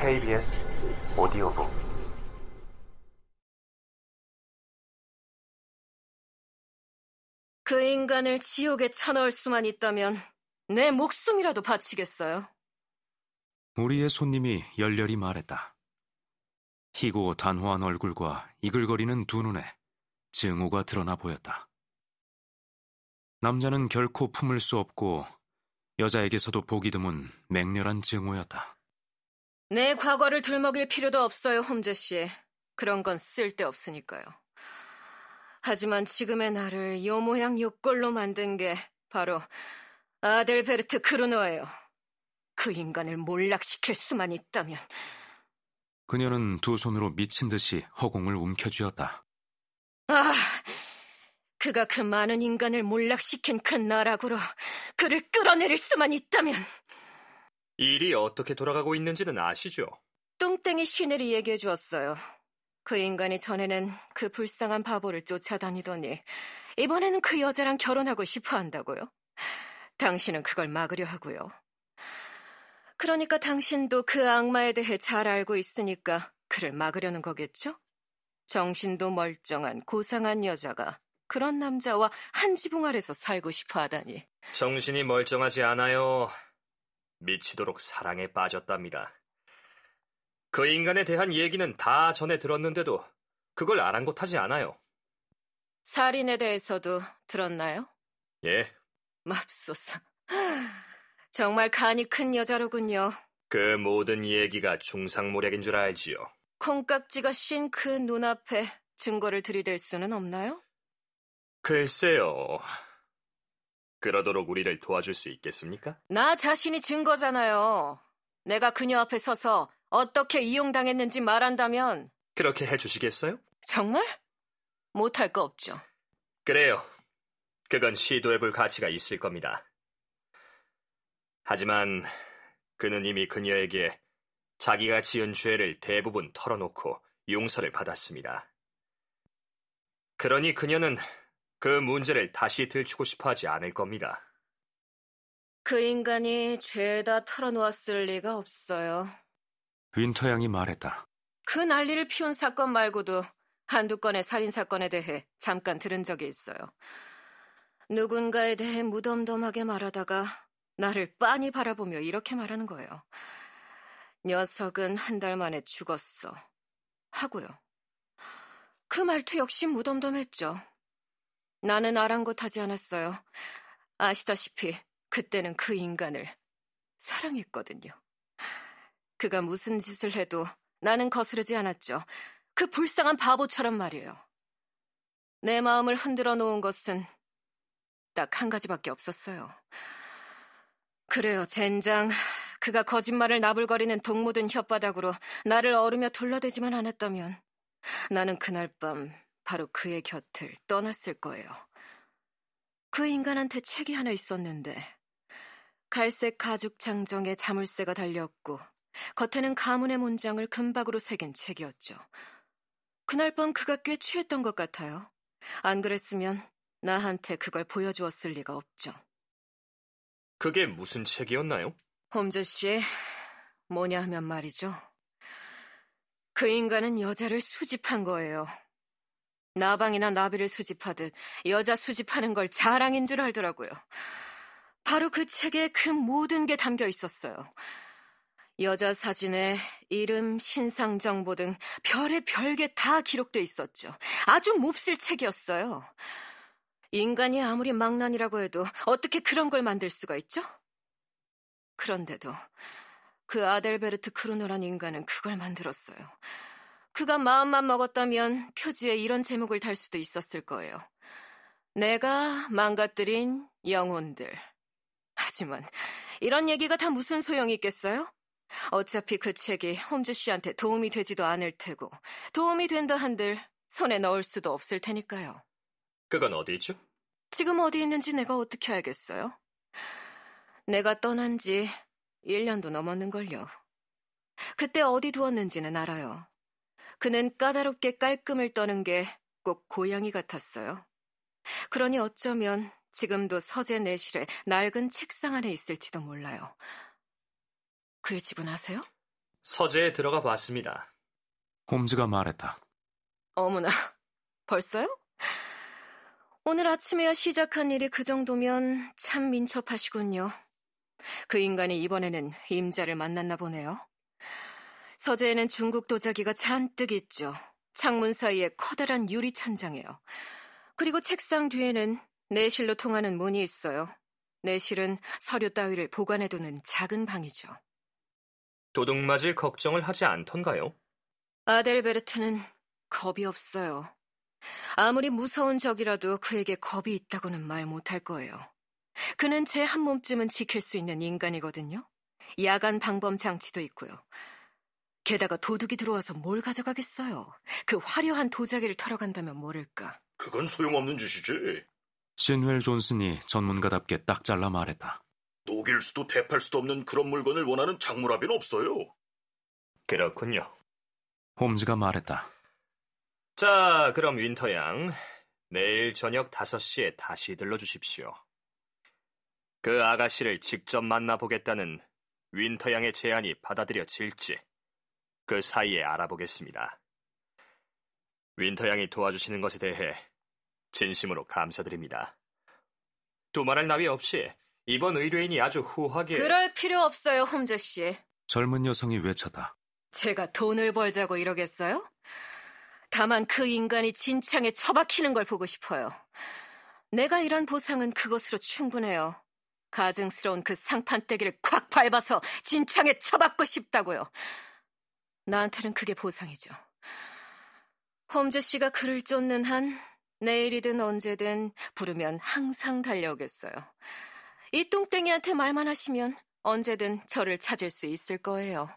KBS 오디오북 그 인간을 지옥에 쳐넣을 수만 있다면 내 목숨이라도 바치겠어요. 우리의 손님이 열렬히 말했다. 희고 단호한 얼굴과 이글거리는 두 눈에 증오가 드러나 보였다. 남자는 결코 품을 수 없고 여자에게서도 보기 드문 맹렬한 증오였다. 내 과거를 들먹일 필요도 없어요, 홈즈 씨. 그런 건 쓸데없으니까요. 하지만 지금의 나를 요 모양 요 꼴로 만든 게 바로 아델베르트 크루노예요. 그 인간을 몰락시킬 수만 있다면. 그녀는 두 손으로 미친 듯이 허공을 움켜쥐었다. 아, 그가 그 많은 인간을 몰락시킨 큰 나락으로 그를 끌어내릴 수만 있다면. 일이 어떻게 돌아가고 있는지는 아시죠? 뚱땡이 시넬이 얘기해 주었어요. 그 인간이 전에는 그 불쌍한 바보를 쫓아다니더니 이번에는 그 여자랑 결혼하고 싶어 한다고요. 당신은 그걸 막으려 하고요. 그러니까 당신도 그 악마에 대해 잘 알고 있으니까 그를 막으려는 거겠죠? 정신도 멀쩡한 고상한 여자가 그런 남자와 한 지붕 아래서 살고 싶어 하다니. 정신이 멀쩡하지 않아요. 미치도록 사랑에 빠졌답니다. 그 인간에 대한 얘기는 다 전에 들었는데도 그걸 아랑곳하지 않아요. 살인에 대해서도 들었나요? 예, 맙소사. 정말 간이 큰 여자로군요. 그 모든 얘기가 중상모략인 줄 알지요. 콩깍지가 신 그 눈앞에 증거를 들이댈 수는 없나요? 글쎄요. 그러도록 우리를 도와줄 수 있겠습니까? 나 자신이 증거잖아요. 내가 그녀 앞에 서서 어떻게 이용당했는지 말한다면 그렇게 해주시겠어요? 정말 못할 거 없죠. 그래요. 그건 시도해볼 가치가 있을 겁니다. 하지만 그는 이미 그녀에게 자기가 지은 죄를 대부분 털어놓고 용서를 받았습니다. 그러니 그녀는 그 문제를 다시 들추고 싶어 하지 않을 겁니다. 그 인간이 죄다 털어놓았을 리가 없어요. 윈터 양이 말했다. 그 난리를 피운 사건 말고도 한두 건의 살인 사건에 대해 잠깐 들은 적이 있어요. 누군가에 대해 무덤덤하게 말하다가 나를 빤히 바라보며 이렇게 말하는 거예요. 녀석은 한 달 만에 죽었어. 하고요. 그 말투 역시 무덤덤했죠. 나는 아랑곳하지 않았어요. 아시다시피 그때는 그 인간을 사랑했거든요. 그가 무슨 짓을 해도 나는 거스르지 않았죠. 그 불쌍한 바보처럼 말이에요. 내 마음을 흔들어 놓은 것은 딱 한 가지밖에 없었어요. 그래요, 젠장. 그가 거짓말을 나불거리는 동무든 혓바닥으로 나를 어루며 둘러대지만 않았다면 나는 그날 밤 바로 그의 곁을 떠났을 거예요. 그 인간한테 책이 하나 있었는데 갈색 가죽 장정에 자물쇠가 달렸고 겉에는 가문의 문장을 금박으로 새긴 책이었죠. 그날 밤 그가 꽤 취했던 것 같아요. 안 그랬으면 나한테 그걸 보여주었을 리가 없죠. 그게 무슨 책이었나요? 홈즈 씨, 뭐냐 하면 말이죠. 그 인간은 여자를 수집한 거예요. 나방이나 나비를 수집하듯 여자 수집하는 걸 자랑인 줄 알더라고요. 바로 그 책에 그 모든 게 담겨 있었어요. 여자 사진에 이름, 신상 정보 등 별의 별게 다 기록돼 있었죠. 아주 몹쓸 책이었어요. 인간이 아무리 망난이라고 해도 어떻게 그런 걸 만들 수가 있죠? 그런데도 그 아델베르트 크루노란 인간은 그걸 만들었어요. 그가 마음만 먹었다면 표지에 이런 제목을 달 수도 있었을 거예요. 내가 망가뜨린 영혼들. 하지만 이런 얘기가 다 무슨 소용이 있겠어요? 어차피 그 책이 홈즈 씨한테 도움이 되지도 않을 테고 도움이 된다 한들 손에 넣을 수도 없을 테니까요. 그건 어디 있죠? 지금 어디 있는지 내가 어떻게 알겠어요? 내가 떠난 지 1년도 넘었는걸요. 그때 어디 두었는지는 알아요. 그는 까다롭게 깔끔을 떠는 게 꼭 고양이 같았어요. 그러니 어쩌면 지금도 서재 내실에 낡은 책상 안에 있을지도 몰라요. 그의 집은 아세요? 서재에 들어가 봤습니다. 홈즈가 말했다. 어머나, 벌써요? 오늘 아침에야 시작한 일이 그 정도면 참 민첩하시군요. 그 인간이 이번에는 임자를 만났나 보네요. 서재에는 중국 도자기가 잔뜩 있죠. 창문 사이에 커다란 유리 찬장이에요. 그리고 책상 뒤에는 내실로 통하는 문이 있어요. 내실은 서류 따위를 보관해두는 작은 방이죠. 도둑 맞을 걱정을 하지 않던가요? 아델베르트는 겁이 없어요. 아무리 무서운 적이라도 그에게 겁이 있다고는 말 못할 거예요. 그는 제 한 몸쯤은 지킬 수 있는 인간이거든요. 야간 방범 장치도 있고요. 게다가 도둑이 들어와서 뭘 가져가겠어요? 그 화려한 도자기를 털어 간다면 모를까. 그건 소용없는 짓이지. 신웰 존슨이 전문가답게 딱 잘라 말했다. 녹일 수도 되팔 수도 없는 그런 물건을 원하는 장물아비는 없어요. 그렇군요. 홈즈가 말했다. 자, 그럼 윈터 양, 내일 저녁 5시에 다시 들러주십시오. 그 아가씨를 직접 만나보겠다는 윈터 양의 제안이 받아들여질지 그 사이에 알아보겠습니다. 윈터 양이 도와주시는 것에 대해 진심으로 감사드립니다. 두말할 나위 없이 이번 의뢰인이 아주 후하게 그럴 필요 없어요, 홈즈 씨. 젊은 여성이 외쳤다. 제가 돈을 벌자고 이러겠어요? 다만 그 인간이 진창에 처박히는 걸 보고 싶어요. 내가 일한 보상은 그것으로 충분해요. 가증스러운 그 상판대기를 콱 밟아서 진창에 처박고 싶다고요. 나한테는 그게 보상이죠. 홈즈 씨가 글을 쫓는 한 내일이든 언제든 부르면 항상 달려오겠어요. 이 똥땡이한테 말만 하시면 언제든 저를 찾을 수 있을 거예요.